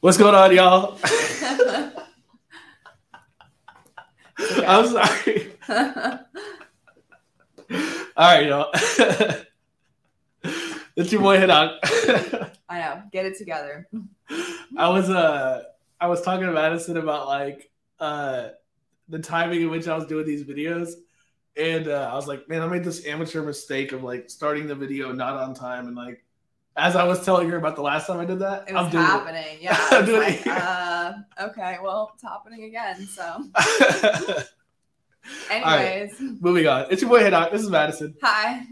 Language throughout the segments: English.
What's going on, y'all? I'm sorry. All right, y'all. it's your boy Henok. I know. Get it together. I was uh I was talking to Madison about like uh the timing in which I was doing these videos. And uh, I was like, man, I made this amateur mistake of like starting the video not on time and like as I was telling her about the last time I did that, It was I'm doing happening. Yeah. I'm doing like, it. uh, okay, well, it's happening again. So, it. anyways, Moving on. It's your boy Henok. This is Madison. hi.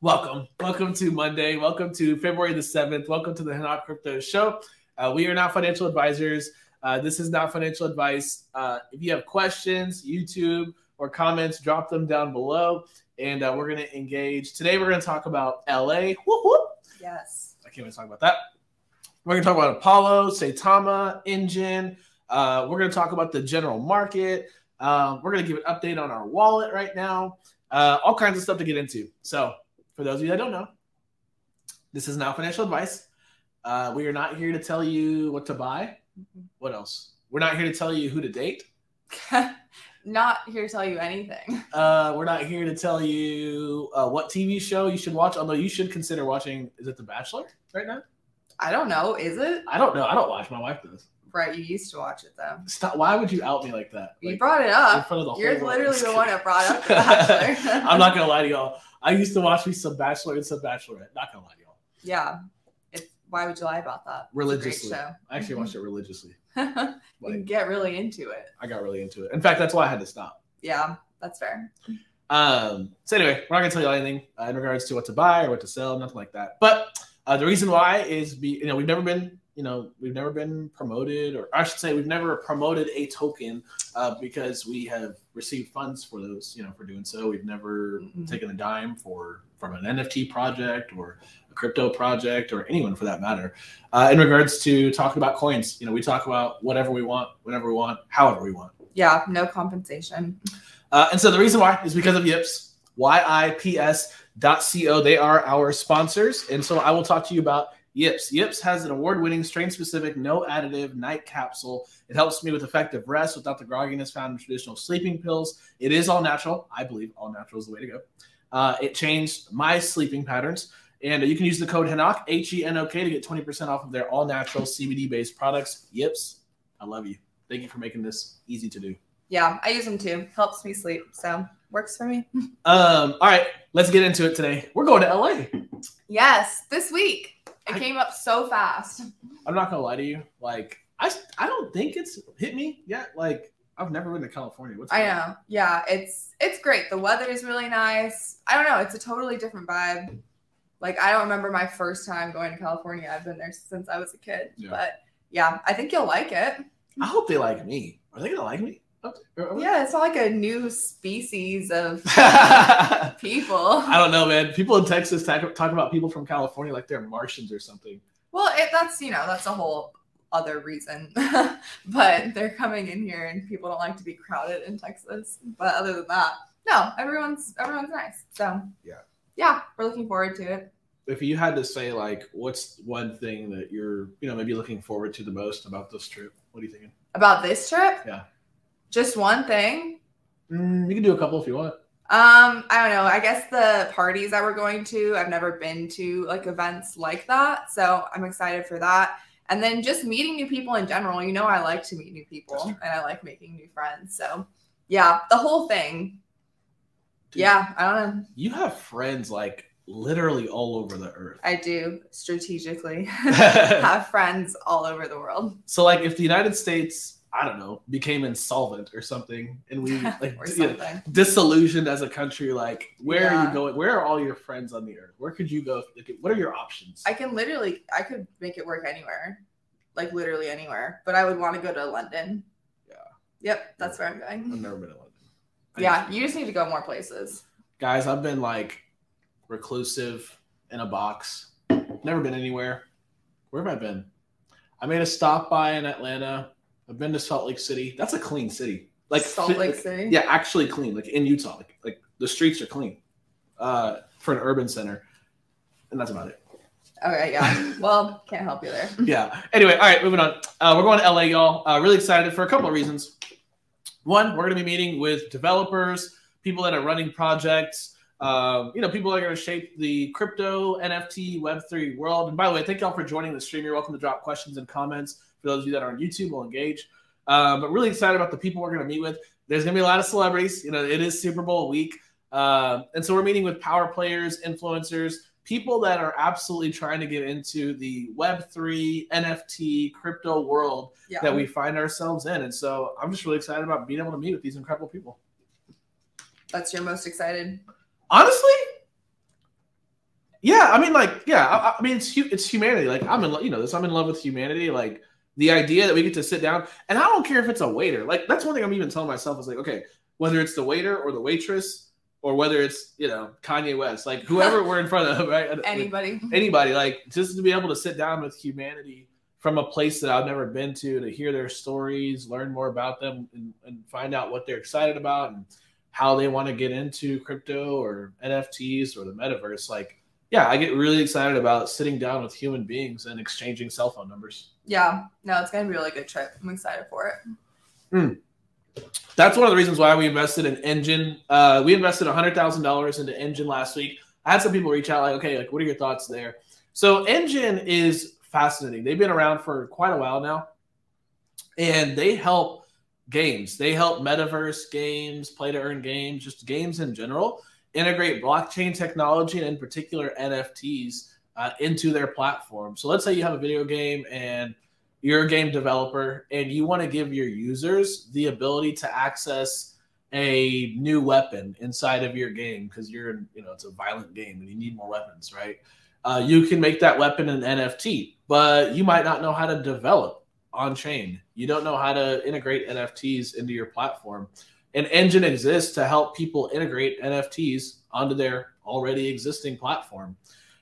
Welcome. Welcome to Monday. Welcome to February the 7th. Welcome to the Henok Crypto Show. Uh, we are not financial advisors. Uh, this is not financial advice. Uh, if you have questions, YouTube, or comments, drop them down below and uh, we're going to engage. Today, we're going to talk about LA. Whoop, whoop. Yes. I can't wait to talk about that. We're going to talk about Apollo, Saitama, Enjin. Uh, we're going to talk about the general market. Um, we're going to give an update on our wallet right now. Uh, all kinds of stuff to get into. So, for those of you that don't know, this is not financial advice. Uh, we are not here to tell you what to buy. What else? We're not here to tell you who to date. Not here to tell you anything. Uh, we're not here to tell you uh, what TV show you should watch. Although you should consider watching. Is it The Bachelor right now? I don't know. Is it? I don't know. I don't watch. My wife does. Right. You used to watch it though. Stop. Why would you out me like that? You Like, brought it up. front of the You're literally the one that brought up The Bachelor. I'm not gonna lie to y'all. I used to watch me some Bachelor and some Bachelorette. Not gonna lie to y'all. Yeah. It's, why would you lie about that? It's a great Religiously. show. I actually watched it religiously. you Like get really into it. I got really into it. In fact, that's why I had to stop. Yeah, that's fair. Um, so anyway, we're not gonna tell you anything uh, in regards to what to buy or what to sell, nothing like that. But uh, the reason why is be you know we've never been you know we've never been promoted or I should say we've never promoted a token uh, because we have received funds for those you know for doing so. We've never Mhm. taken a dime for from an NFT project or crypto project or anyone for that matter. Uh, in regards to talking about coins, you know we talk about whatever we want, whenever we want, however we want. Yeah, no compensation. Uh, and so the reason why is because of Yips, yips.co. They are our sponsors. And so I will talk to you about Yips. Yips has an award winning, strain specific, no additive night capsule. It helps me with effective rest without the grogginess found in traditional sleeping pills. It is all natural. I believe all natural is the way to go. Uh, it changed my sleeping patterns. And you can use the code HENOK, H E N O K, to get 20% off of their all natural CBD based products. Yips, I love you. Thank you for making this easy to do. Yeah, I use them too. Helps me sleep. So works for me. Um, all right, let's get into it today. We're going to LA. Yes, this week. It I- came up so fast. I'm not gonna lie to you. Like, I I don't think it's hit me yet. Like, I've never been to California. What's I going on? know. Yeah, it's it's great. The weather is really nice. I don't know, it's a totally different vibe. Like I don't remember my first time going to California. I've been there since I was a kid. Yeah. But yeah, I think you'll like it. I hope they like me. Are they gonna like me? Yeah, it's not like a new species of people. I don't know, man. People in Texas talk, talk about people from California like they're Martians or something. Well, it, that's you know that's a whole other reason, but they're coming in here and people don't like to be crowded in Texas. But other than that, no, everyone's everyone's nice. So Yeah. Yeah, we're looking forward to it. If you had to say like, what's one thing that you're, you know, maybe looking forward to the most about this trip? What are you thinking? About this trip, Yeah. just one thing. Mm, you can do a couple if you want. Um, I don't know. I guess the parties that we're going to, I've never been to like events like that, so I'm excited for that. And then just meeting new people in general. You know, I like to meet new people and I like making new friends. So yeah, the whole thing. Dude, Yeah, I don't know. You have friends like literally all over the earth. I do strategically have friends all over the world. so like if the United States, I don't know, became insolvent or something and we like you know, disillusioned as a country, like where are you going? Where are all your friends on the earth? Where could you go? Like, what are your options? I can literally, I could make it work anywhere, like literally anywhere. But I would want to go to London. Yeah. Yep, that's where I'm going. I've never been to London. I Yeah, you just need to go more places. guys, I've been like reclusive in a box. Never been anywhere. Where have I been? I made a stop by in Atlanta. I've been to Salt Lake City. That's a clean city. Like Salt Lake like- City. Yeah, actually clean. Like in Utah, like like the streets are clean uh, for an urban center, and that's about it. Okay, yeah. Well, can't help you there. yeah. Anyway, all right, moving on. Uh, we're going to LA, y'all. Uh, really excited for a couple of reasons. One, we're going to be meeting with developers, people that are running projects, um, you know, people that are going to shape the crypto, NFT, Web3 world. And by the way, thank y'all for joining the stream. You're welcome to drop questions and comments. For those of you that are on YouTube, we'll engage. Um, but really excited about the people we're going to meet with. There's going to be a lot of celebrities. You know, it is Super Bowl week. Uh, and so we're meeting with power players, influencers, people that are absolutely trying to get into the Web3, NFT, crypto world yeah. that we find ourselves in. And so I'm just really excited about being able to meet with these incredible people. That's your most excited? Honestly, yeah. I mean, like, yeah. I, I mean, it's it's humanity. Like, I'm in, you know, this. I'm in love with humanity. Like, the idea that we get to sit down, and I don't care if it's a waiter. Like, that's one thing I'm even telling myself is like, okay, whether it's the waiter or the waitress, or whether it's you know Kanye West, like whoever we're in front of, right? Anybody, anybody, like just to be able to sit down with humanity from a place that I've never been to, to hear their stories, learn more about them, and, and find out what they're excited about and how they want to get into crypto or NFTs or the metaverse. Like, yeah, I get really excited about sitting down with human beings and exchanging cell phone numbers. Yeah, no, it's gonna be a really good trip. I'm excited for it. Mm that's one of the reasons why we invested in Enjin. Uh, we invested hundred thousand dollars into Enjin last week. I had some people reach out like, okay, like what are your thoughts there? So Enjin is fascinating. They've been around for quite a while now, and they help games. They help metaverse games, play to earn games, just games in general, integrate blockchain technology and in particular NFTs uh, into their platform. So let's say you have a video game and you're a game developer and you want to give your users the ability to access a new weapon inside of your game because you're you know it's a violent game and you need more weapons right? Uh, you can make that weapon an nft but you might not know how to develop on chain. You don't know how to integrate nfts into your platform. An Enjin exists to help people integrate nfts onto their already existing platform.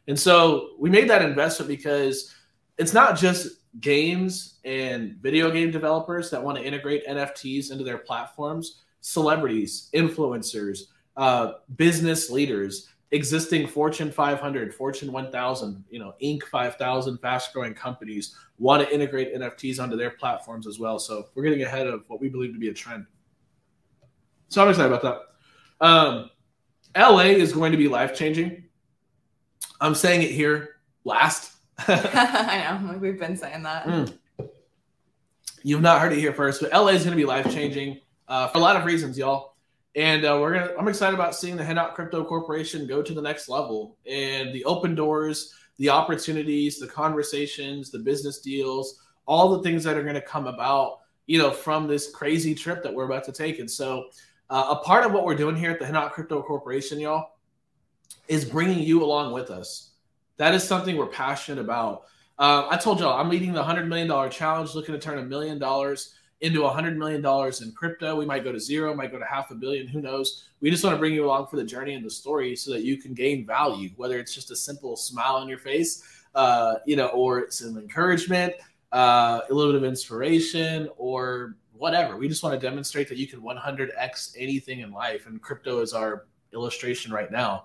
And so we made that investment because it's not just games and video game developers that want to integrate NFTs into their platforms, celebrities, influencers, uh, business leaders, existing Fortune 500, Fortune 1000, you know, Inc. 5000, fast growing companies want to integrate NFTs onto their platforms as well. So we're getting ahead of what we believe to be a trend. So I'm excited about that. Um, LA is going to be life changing. I'm saying it here last I know, like we've been saying that. Mm. You've not heard it here first, but LA is going to be life changing uh, for a lot of reasons, y'all. And uh, we're gonna. I'm excited about seeing the Henok Crypto Corporation go to the next level and the open doors, the opportunities, the conversations, the business deals, all the things that are going to come about, you know, from this crazy trip that we're about to take. And so, uh, a part of what we're doing here at the Henok Crypto Corporation, y'all, is bringing you along with us. That is something we're passionate about. Uh, I told y'all I'm leading the $100 million challenge, looking to turn a million dollars into a $100 million in crypto. We might go to zero, might go to half a billion, who knows? We just want to bring you along for the journey and the story so that you can gain value, whether it's just a simple smile on your face, uh, you know, or some encouragement, uh, a little bit of inspiration, or whatever. We just want to demonstrate that you can 100x anything in life, and crypto is our illustration right now.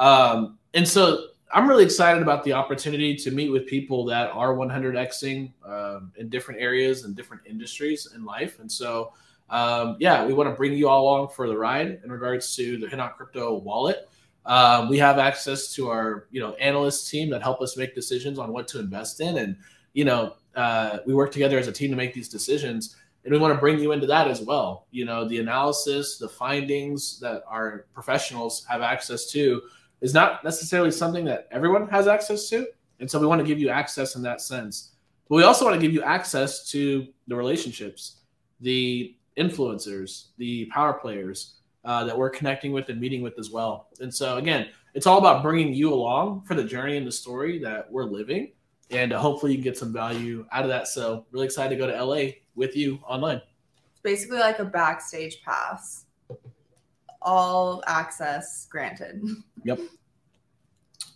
Um, and so I'm really excited about the opportunity to meet with people that are 100xing um, in different areas and different industries in life. And so, um, yeah, we want to bring you all along for the ride in regards to the Henok Crypto wallet. Um, we have access to our, you know, analyst team that help us make decisions on what to invest in, and you know, uh, we work together as a team to make these decisions. And we want to bring you into that as well. You know, the analysis, the findings that our professionals have access to is not necessarily something that everyone has access to. And so we want to give you access in that sense. But we also want to give you access to the relationships, the influencers, the power players uh, that we're connecting with and meeting with as well. And so, again, it's all about bringing you along for the journey and the story that we're living. And hopefully, you can get some value out of that. So, really excited to go to LA with you online. It's basically like a backstage pass all access granted. Yep.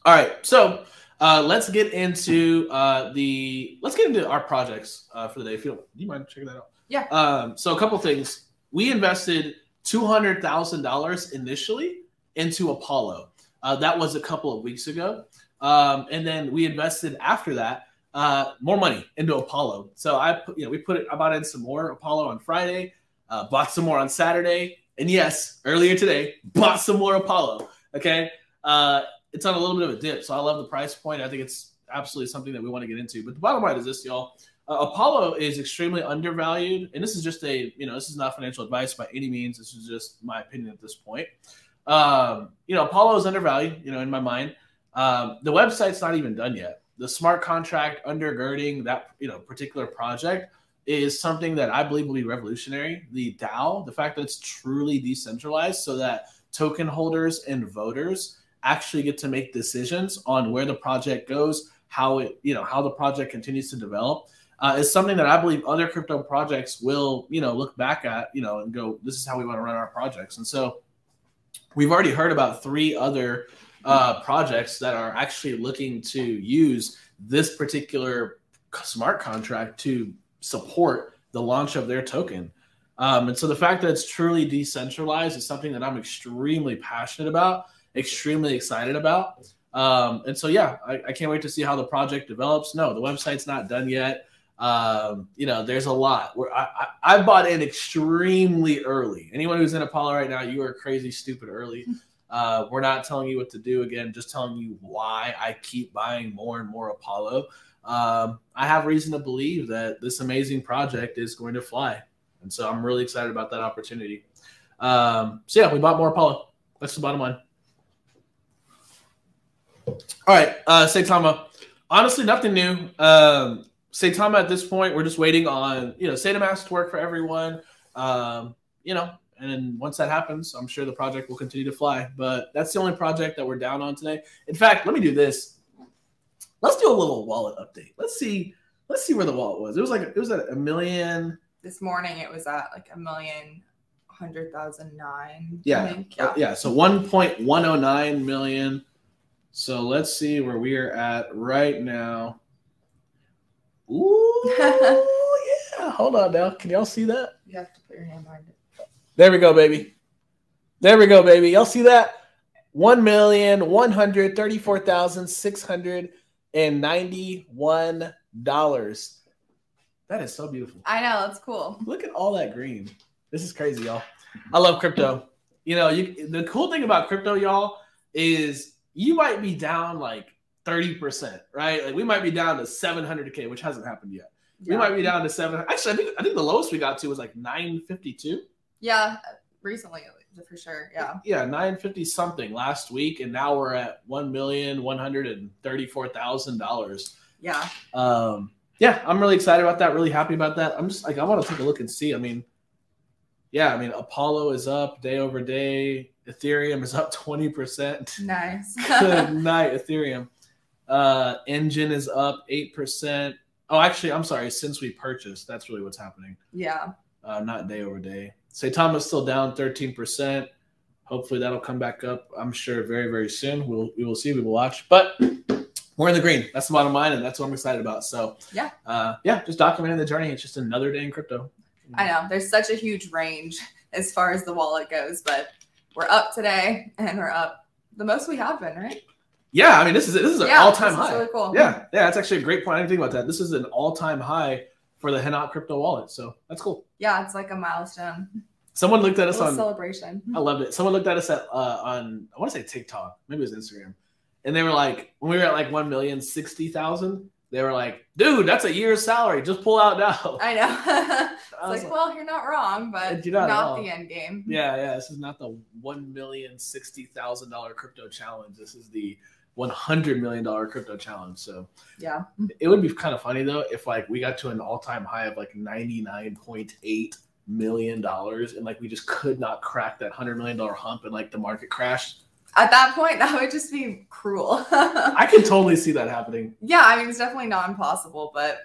All right, so uh, let's get into uh, the let's get into our projects uh, for the day. If you don't, do you mind checking that out? Yeah. Um, so a couple things. We invested two hundred thousand dollars initially into Apollo. Uh, that was a couple of weeks ago. Um, and then we invested after that uh, more money into Apollo. So I put, you know, we put it, I bought in some more Apollo on Friday, uh, bought some more on Saturday, and yes, earlier today, bought some more Apollo. Okay. Uh, it's on a little bit of a dip. So I love the price point. I think it's absolutely something that we want to get into. But the bottom line is this, y'all. Uh, Apollo is extremely undervalued, and this is just a you know this is not financial advice by any means. This is just my opinion at this point. Um, you know, Apollo is undervalued. You know, in my mind, um, the website's not even done yet. The smart contract undergirding that you know particular project is something that I believe will be revolutionary. The DAO, the fact that it's truly decentralized, so that token holders and voters actually get to make decisions on where the project goes, how it you know how the project continues to develop uh, is something that I believe other crypto projects will, you know, look back at, you know, and go, this is how we want to run our projects. And so we've already heard about three other uh, projects that are actually looking to use this particular smart contract to support the launch of their token. Um, and so the fact that it's truly decentralized is something that I'm extremely passionate about, extremely excited about. Um, and so, yeah, I, I, can't wait to see how the project develops. No, the website's not done yet. Um, you know, there's a lot where I, I, I, bought in extremely early. Anyone who's in Apollo right now, you are crazy, stupid early. Uh, we're not telling you what to do again, just telling you why I keep buying more and more Apollo. Um, I have reason to believe that this amazing project is going to fly. And so I'm really excited about that opportunity. Um, so yeah, we bought more Apollo. That's the bottom line. All right, uh, Saitama. Honestly, nothing new. Um, Saitama at this point, we're just waiting on, you know, Saitama to work for everyone. Um, you know, and once that happens, I'm sure the project will continue to fly. But that's the only project that we're down on today. In fact, let me do this. Let's do a little wallet update. Let's see. Let's see where the wallet was. It was like it was at a million. This morning, it was at like a million hundred thousand nine. Yeah. yeah. Uh, yeah. So one point one oh nine million. So let's see where we are at right now. Ooh, yeah. Hold on now. Can y'all see that? You have to put your hand behind it. There we go, baby. There we go, baby. Y'all see that? One million one hundred thirty-four thousand six hundred and ninety-one dollars. That is so beautiful. I know, that's cool. Look at all that green. This is crazy, y'all. I love crypto. You know, you the cool thing about crypto, y'all, is you might be down like 30%, right? Like we might be down to 700K, which hasn't happened yet. Yeah. We might be down to seven. Actually, I think I think the lowest we got to was like 952. Yeah, recently for sure. Yeah. Yeah, 950 something last week, and now we're at one million one hundred and thirty-four thousand dollars. Yeah. Um. Yeah, I'm really excited about that. Really happy about that. I'm just like I want to take a look and see. I mean, yeah, I mean Apollo is up day over day. Ethereum is up 20%. Nice. Good night, Ethereum. Uh, Enjin is up 8%. Oh, actually, I'm sorry. Since we purchased, that's really what's happening. Yeah. Uh, not day over day. Saitama's still down 13%. Hopefully that'll come back up. I'm sure very, very soon. We'll we will see. We will watch. But we're in the green. That's the bottom line, and that's what I'm excited about. So yeah, uh, yeah, just documenting the journey. It's just another day in crypto. I know there's such a huge range as far as the wallet goes, but we're up today, and we're up the most we have been, right? Yeah, I mean this is this is an yeah, all time high. Really cool. Yeah, yeah, that's actually a great point. I didn't think about that. This is an all time high for the Henok crypto wallet, so that's cool. Yeah, it's like a milestone. Someone looked at us on celebration. I loved it. Someone looked at us at uh, on I want to say TikTok, maybe it was Instagram, and they were like, when we were at like one million sixty thousand, they were like, "Dude, that's a year's salary. Just pull out now." I know. it's I like, like, well, you're not wrong, but you're not, not the end game. Yeah, yeah. This is not the one million sixty thousand dollar crypto challenge. This is the one hundred million dollar crypto challenge. So yeah, it would be kind of funny though if like we got to an all time high of like ninety nine point eight million dollars and like we just could not crack that hundred million dollar hump and like the market crashed at that point, that would just be cruel. I can totally see that happening. Yeah, I mean, it's definitely not impossible, but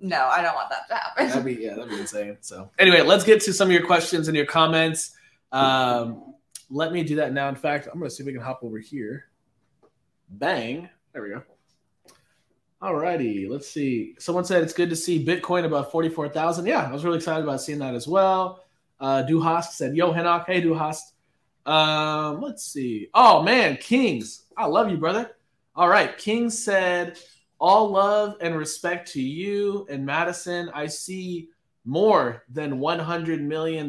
no, I don't want that to happen. That'd be yeah, that'd be insane. So anyway, let's get to some of your questions and your comments. Um, let me do that now. In fact, I'm gonna see if we can hop over here. Bang! There we go. Alrighty, let's see. Someone said it's good to see Bitcoin above 44,000. Yeah, I was really excited about seeing that as well. Uh, Duhast said, Yo, Henok. Hey, Duhast. Um, let's see. Oh man, Kings. I love you, brother. All right. King said, All love and respect to you and Madison. I see more than $100 million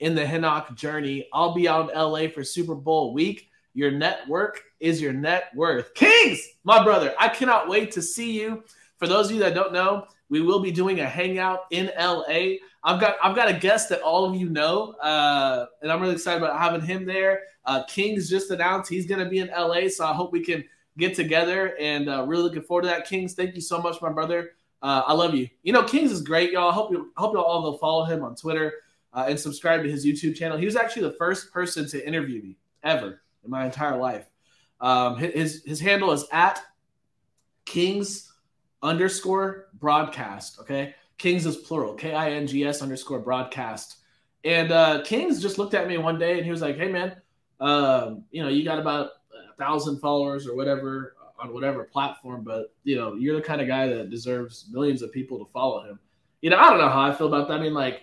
in the Henok journey. I'll be out in LA for Super Bowl week. Your network is your net worth. Kings, my brother, I cannot wait to see you. For those of you that don't know, we will be doing a hangout in LA. I've got I've got a guest that all of you know, uh, and I'm really excited about having him there. Uh, Kings just announced he's going to be in LA, so I hope we can get together and uh, really looking forward to that. Kings, thank you so much, my brother. Uh, I love you. You know, Kings is great, y'all. I hope you hope you all all go follow him on Twitter uh, and subscribe to his YouTube channel. He was actually the first person to interview me ever in my entire life. Um, his his handle is at Kings underscore broadcast. Okay, Kings is plural. K I N G S underscore broadcast. And uh, Kings just looked at me one day and he was like, "Hey man, um, you know, you got about a thousand followers or whatever on whatever platform, but you know, you're the kind of guy that deserves millions of people to follow him. You know, I don't know how I feel about that. I mean, like,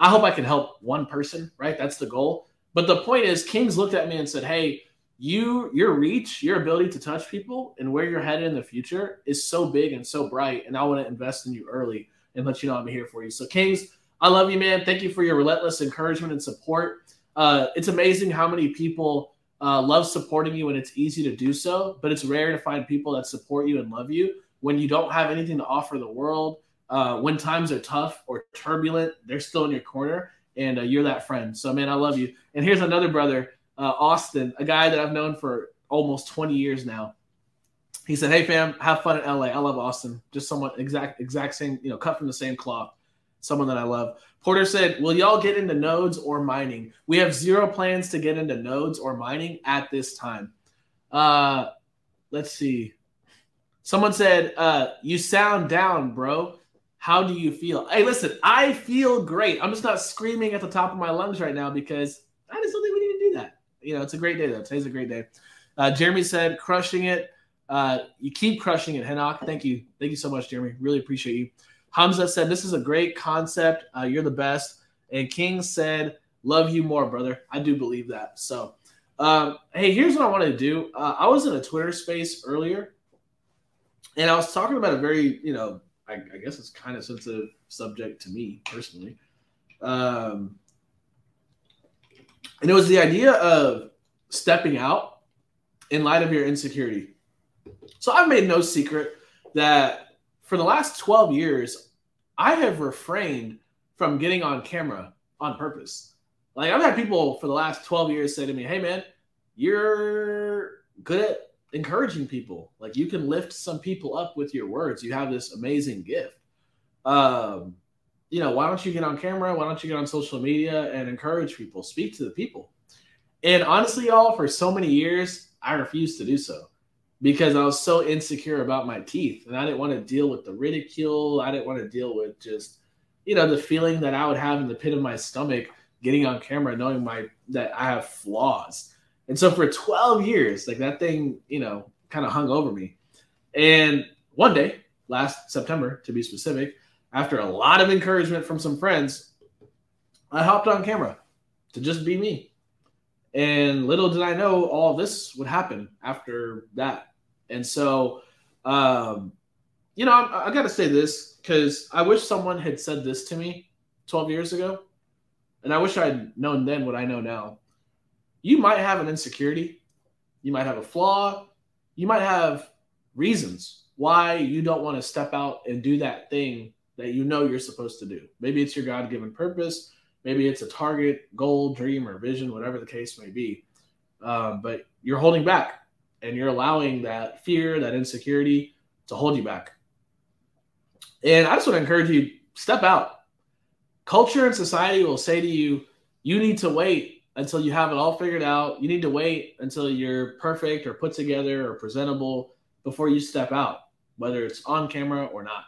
I hope I can help one person, right? That's the goal. But the point is, Kings looked at me and said, "Hey, you, your reach, your ability to touch people, and where you're headed in the future is so big and so bright, and I want to invest in you early and let you know I'm here for you." So, Kings, I love you, man. Thank you for your relentless encouragement and support. Uh, it's amazing how many people uh, love supporting you and it's easy to do so, but it's rare to find people that support you and love you when you don't have anything to offer the world. Uh, when times are tough or turbulent, they're still in your corner, and uh, you're that friend. So, man, I love you. And here's another brother, uh, Austin, a guy that I've known for almost 20 years now. He said, "Hey, fam, have fun in LA. I love Austin. Just someone exact, exact same, you know, cut from the same cloth. Someone that I love." Porter said, Will y'all get into nodes or mining? We have zero plans to get into nodes or mining at this time. Uh, let's see. Someone said, uh, You sound down, bro. How do you feel? Hey, listen, I feel great. I'm just not screaming at the top of my lungs right now because I just don't think we need to do that. You know, it's a great day, though. Today's a great day. Uh, Jeremy said, Crushing it. Uh, you keep crushing it, Henok. Thank you. Thank you so much, Jeremy. Really appreciate you. Hamza said, This is a great concept. Uh, you're the best. And King said, Love you more, brother. I do believe that. So, um, hey, here's what I want to do. Uh, I was in a Twitter space earlier, and I was talking about a very, you know, I, I guess it's kind of sensitive subject to me personally. Um, and it was the idea of stepping out in light of your insecurity. So I've made no secret that for the last 12 years, I have refrained from getting on camera on purpose. Like I've had people for the last 12 years say to me, "Hey man, you're good at encouraging people. Like you can lift some people up with your words. You have this amazing gift. Um, you know, why don't you get on camera? Why don't you get on social media and encourage people, speak to the people?" And honestly, y'all, for so many years, I refused to do so because I was so insecure about my teeth and I didn't want to deal with the ridicule. I didn't want to deal with just, you know, the feeling that I would have in the pit of my stomach getting on camera knowing my that I have flaws. And so for 12 years, like that thing, you know, kind of hung over me. And one day, last September to be specific, after a lot of encouragement from some friends, I hopped on camera to just be me. And little did I know all this would happen after that. And so, um, you know, I, I got to say this because I wish someone had said this to me 12 years ago. And I wish I'd known then what I know now. You might have an insecurity, you might have a flaw, you might have reasons why you don't want to step out and do that thing that you know you're supposed to do. Maybe it's your God given purpose, maybe it's a target, goal, dream, or vision, whatever the case may be. Uh, but you're holding back and you're allowing that fear, that insecurity to hold you back. And I just want to encourage you step out. Culture and society will say to you, you need to wait until you have it all figured out. You need to wait until you're perfect or put together or presentable before you step out, whether it's on camera or not.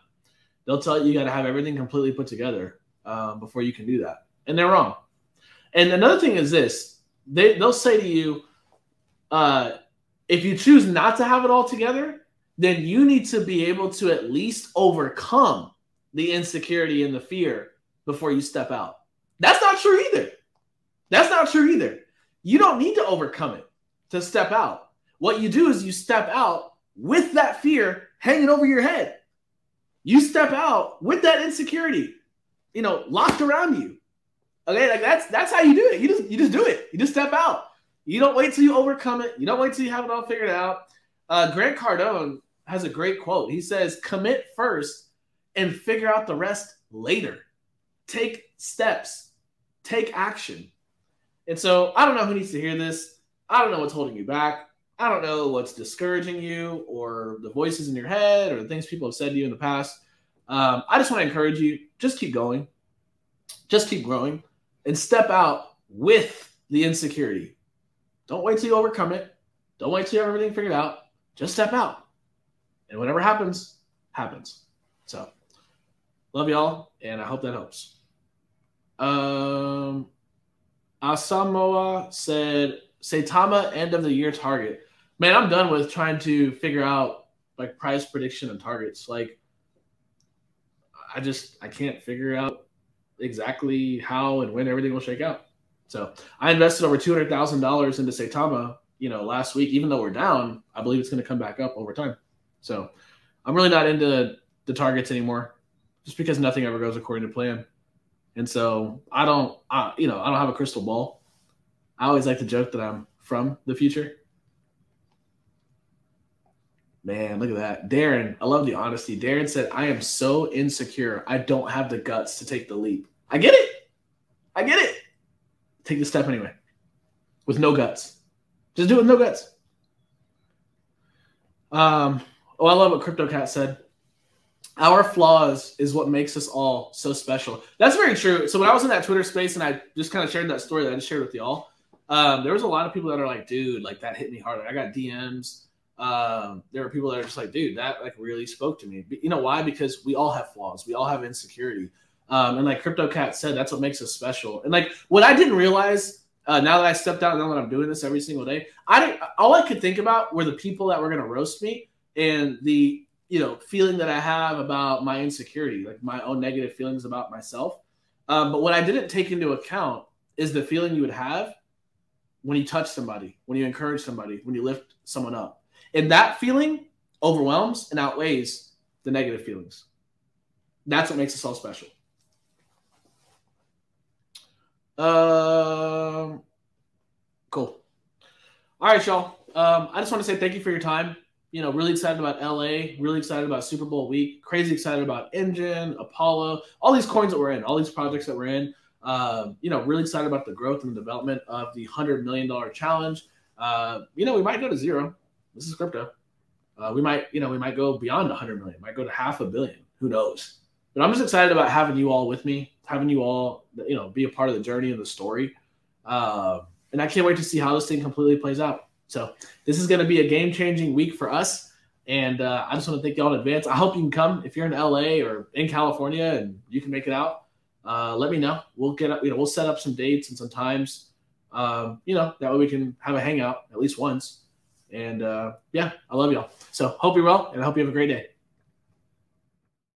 They'll tell you you got to have everything completely put together um, before you can do that. And they're wrong. And another thing is this they, they'll say to you, uh, if you choose not to have it all together, then you need to be able to at least overcome the insecurity and the fear before you step out. That's not true either. That's not true either. You don't need to overcome it to step out. What you do is you step out with that fear hanging over your head. You step out with that insecurity, you know, locked around you. Okay, like that's that's how you do it. You just you just do it. You just step out. You don't wait till you overcome it. You don't wait till you have it all figured out. Uh, Grant Cardone has a great quote. He says, "Commit first and figure out the rest later. Take steps, take action." And so I don't know who needs to hear this. I don't know what's holding you back. I don't know what's discouraging you or the voices in your head or the things people have said to you in the past. Um, I just want to encourage you just keep going, just keep growing, and step out with the insecurity. Don't wait till you overcome it. Don't wait till you have everything figured out. Just step out. And whatever happens, happens. So, love y'all, and I hope that helps. Um, Asamoah said, Saitama end of the year target. Man, I'm done with trying to figure out like price prediction and targets. Like, I just I can't figure out exactly how and when everything will shake out. So I invested over two hundred thousand dollars into Saitama, you know, last week. Even though we're down, I believe it's going to come back up over time. So I'm really not into the targets anymore, just because nothing ever goes according to plan. And so I don't, I, you know, I don't have a crystal ball. I always like to joke that I'm from the future. Man, look at that. Darren, I love the honesty. Darren said, I am so insecure. I don't have the guts to take the leap. I get it. I get it. Take the step anyway with no guts. Just do it with no guts. Um, oh, I love what Crypto Cat said. Our flaws is what makes us all so special. That's very true. So when I was in that Twitter space and I just kind of shared that story that I just shared with y'all, um, there was a lot of people that are like, dude, like that hit me hard. Like, I got DMs. Um, there are people that are just like, dude, that like really spoke to me. But you know why? Because we all have flaws. We all have insecurity. Um, and like Crypto Cat said, that's what makes us special. And like what I didn't realize uh, now that I stepped out, now that I'm doing this every single day, I didn't. All I could think about were the people that were to roast me and the you know feeling that I have about my insecurity, like my own negative feelings about myself. Um, but what I didn't take into account is the feeling you would have when you touch somebody, when you encourage somebody, when you lift someone up, and that feeling overwhelms and outweighs the negative feelings. That's what makes us all special. Um, cool. All right, y'all. Um, I just want to say thank you for your time. You know, really excited about LA, really excited about Super Bowl week, crazy excited about Enjin, Apollo, all these coins that we're in, all these projects that we're in. Um, you know, really excited about the growth and the development of the $100 million challenge. Uh, you know, we might go to zero. This is crypto. Uh, we might, you know, we might go beyond 100 million, might go to half a billion. Who knows? But I'm just excited about having you all with me, having you all, you know, be a part of the journey and the story. Uh, and I can't wait to see how this thing completely plays out. So this is going to be a game changing week for us. And uh, I just want to thank you all in advance. I hope you can come if you're in LA or in California and you can make it out. Uh, let me know. We'll get up. You know, we'll set up some dates and some times. Um, you know, that way we can have a hangout at least once. And uh, yeah, I love y'all. So hope you're well, and I hope you have a great day.